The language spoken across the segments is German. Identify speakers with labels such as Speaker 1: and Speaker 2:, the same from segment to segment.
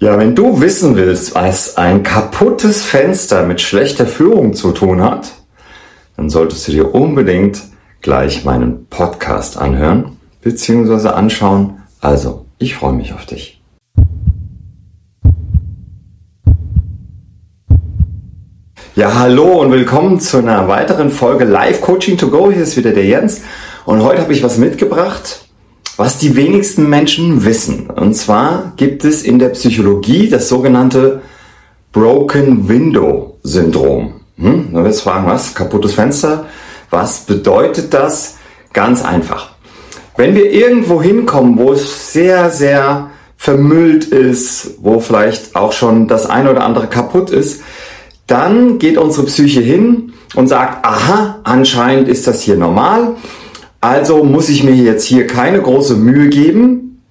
Speaker 1: Ja, wenn du wissen willst, was ein kaputtes Fenster mit schlechter Führung zu tun hat, dann solltest du dir unbedingt gleich meinen Podcast anhören bzw. anschauen. Also, ich freue mich auf dich. Ja, hallo und willkommen zu einer weiteren Folge Live Coaching to Go. Hier ist wieder der Jens und heute habe ich was mitgebracht was die wenigsten Menschen wissen. Und zwar gibt es in der Psychologie das sogenannte Broken Window Syndrom. Hm? Du wirst fragen, was? Kaputtes Fenster? Was bedeutet das? Ganz einfach. Wenn wir irgendwo hinkommen, wo es sehr, sehr vermüllt ist, wo vielleicht auch schon das eine oder andere kaputt ist, dann geht unsere Psyche hin und sagt, aha, anscheinend ist das hier normal also muss ich mir jetzt hier keine große Mühe geben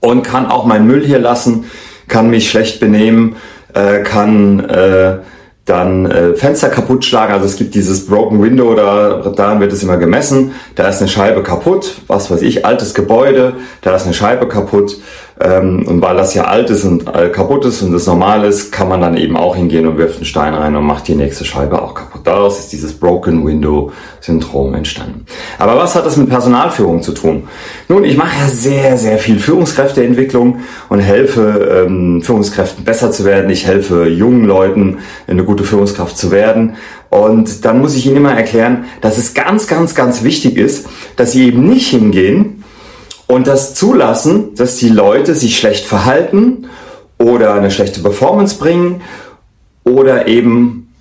Speaker 1: und kann auch meinen Müll hier lassen, kann mich schlecht benehmen, äh, kann äh, dann äh, Fenster kaputt schlagen. Also es gibt dieses Broken Window, da, daran wird es immer gemessen. Da ist eine Scheibe kaputt, was weiß ich, altes Gebäude, da ist eine Scheibe kaputt. Ähm, und weil das ja alt ist und äh, kaputt ist und das normal ist, kann man dann eben auch hingehen und wirft einen Stein rein und macht die nächste Scheibe auch kaputt. Daraus ist dieses Broken Window Syndrom entstanden. Aber was hat das mit Personalführung zu tun? Nun, ich mache ja sehr, sehr viel Führungskräfteentwicklung und helfe ähm, Führungskräften besser zu werden. Ich helfe jungen Leuten, eine gute Führungskraft zu werden. Und dann muss ich ihnen immer erklären, dass es ganz, ganz, ganz wichtig ist, dass sie eben nicht hingehen und das zulassen, dass die Leute sich schlecht verhalten oder eine schlechte Performance bringen oder eben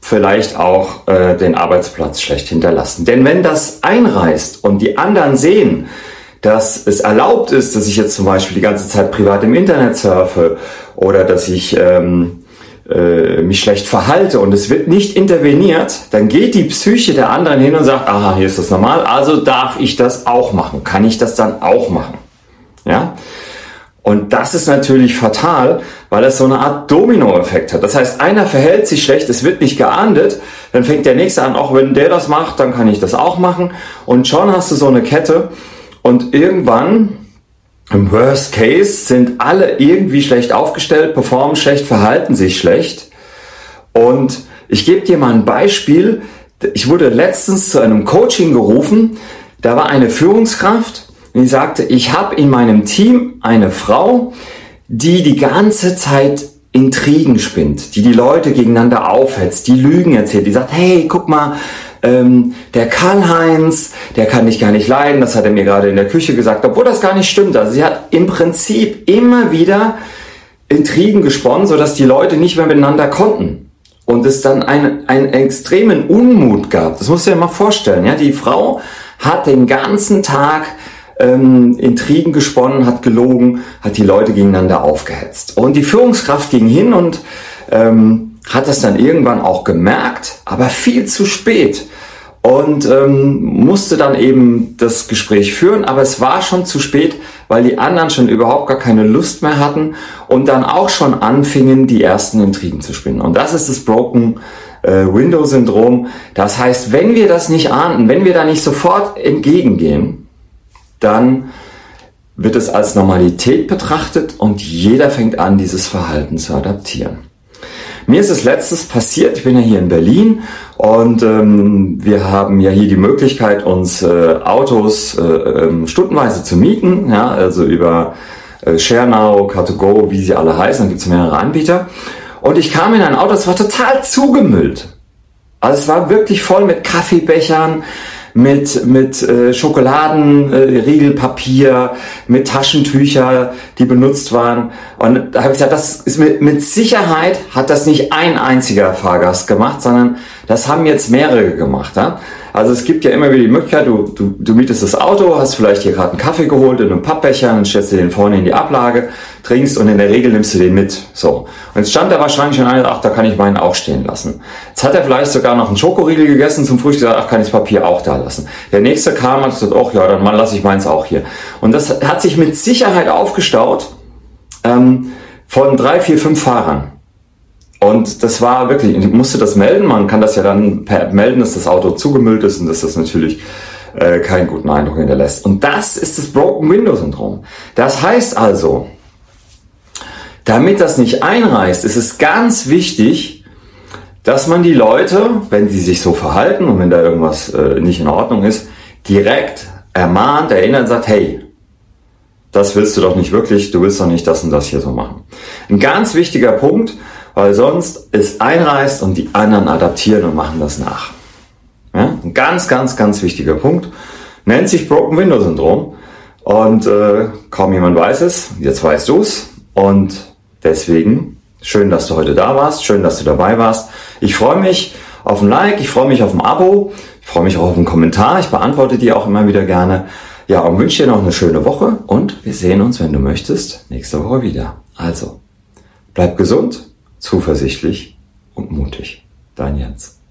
Speaker 1: vielleicht auch äh, den Arbeitsplatz schlecht hinterlassen. Denn wenn das einreißt und die anderen sehen, dass es erlaubt ist, dass ich jetzt zum Beispiel die ganze Zeit privat im Internet surfe oder dass ich ähm, äh, mich schlecht verhalte und es wird nicht interveniert, dann geht die Psyche der anderen hin und sagt, aha, hier ist das normal, also darf ich das auch machen, kann ich das dann auch machen. Ja? Und das ist natürlich fatal, weil es so eine Art Dominoeffekt hat. Das heißt, einer verhält sich schlecht, es wird nicht geahndet, dann fängt der nächste an, auch wenn der das macht, dann kann ich das auch machen. Und schon hast du so eine Kette und irgendwann im Worst Case sind alle irgendwie schlecht aufgestellt, performen schlecht, verhalten sich schlecht. Und ich gebe dir mal ein Beispiel. Ich wurde letztens zu einem Coaching gerufen. Da war eine Führungskraft, die sagte, ich habe in meinem Team eine Frau, die die ganze Zeit Intrigen spinnt, die die Leute gegeneinander aufhetzt, die Lügen erzählt, die sagt, hey, guck mal, ähm, der Karl-Heinz, der kann dich gar nicht leiden, das hat er mir gerade in der Küche gesagt, obwohl das gar nicht stimmt. Also sie hat im Prinzip immer wieder Intrigen gesponnen, sodass die Leute nicht mehr miteinander konnten. Und es dann einen, einen extremen Unmut gab. Das musst du dir mal vorstellen. Ja? Die Frau hat den ganzen Tag ähm, Intrigen gesponnen, hat gelogen, hat die Leute gegeneinander aufgehetzt. Und die Führungskraft ging hin und ähm, hat das dann irgendwann auch gemerkt, aber viel zu spät und ähm, musste dann eben das Gespräch führen, aber es war schon zu spät, weil die anderen schon überhaupt gar keine Lust mehr hatten und dann auch schon anfingen, die ersten Intrigen zu spinnen. Und das ist das Broken äh, Window Syndrom. Das heißt, wenn wir das nicht ahnden, wenn wir da nicht sofort entgegengehen, dann wird es als Normalität betrachtet und jeder fängt an, dieses Verhalten zu adaptieren. Mir ist es letztes passiert, ich bin ja hier in Berlin und ähm, wir haben ja hier die Möglichkeit, uns äh, Autos äh, ähm, stundenweise zu mieten, ja, also über äh, ShareNow, Car2Go, wie sie alle heißen, da gibt es mehrere Anbieter. Und ich kam in ein Auto, das war total zugemüllt. Also es war wirklich voll mit Kaffeebechern, mit, mit äh, Schokoladenriegelpapier, äh, mit Taschentücher, die benutzt waren. Und da habe ich gesagt, das ist mit, mit Sicherheit hat das nicht ein einziger Fahrgast gemacht, sondern das haben jetzt mehrere gemacht. Ja? Also es gibt ja immer wieder die Möglichkeit, du, du, du mietest das Auto, hast vielleicht hier gerade einen Kaffee geholt in einem Pappbecher, dann stellst du den vorne in die Ablage, trinkst und in der Regel nimmst du den mit. So. Und jetzt stand da wahrscheinlich schon einer, ach, da kann ich meinen auch stehen lassen. Jetzt hat er vielleicht sogar noch einen Schokoriegel gegessen zum Frühstück, gesagt, ach, kann ich das Papier auch da lassen. Der nächste kam und hat gesagt, ach ja, dann lasse ich meins auch hier. Und das hat sich mit Sicherheit aufgestaut ähm, von drei, vier, fünf Fahrern. Und das war wirklich, ich musste das melden. Man kann das ja dann per App melden, dass das Auto zugemüllt ist und dass das natürlich äh, keinen guten Eindruck hinterlässt. Und das ist das Broken Window Syndrom. Das heißt also, Damit das nicht einreißt, ist es ganz wichtig, dass man die Leute, wenn sie sich so verhalten und wenn da irgendwas äh, nicht in Ordnung ist, direkt ermahnt, erinnert, sagt, hey, das willst du doch nicht wirklich, du willst doch nicht das und das hier so machen. Ein ganz wichtiger Punkt, weil sonst es einreißt und die anderen adaptieren und machen das nach. Ja? Ein ganz, ganz, ganz wichtiger Punkt. Nennt sich Broken Window Syndrom. Und äh, kaum jemand weiß es. Jetzt weißt du es. Und deswegen schön, dass du heute da warst. Schön, dass du dabei warst. Ich freue mich auf ein Like. Ich freue mich auf ein Abo. Ich freue mich auch auf einen Kommentar. Ich beantworte die auch immer wieder gerne. Ja, und wünsche dir noch eine schöne Woche. Und wir sehen uns, wenn du möchtest, nächste Woche wieder. Also, bleib gesund, zuversichtlich und mutig. Dein Jens.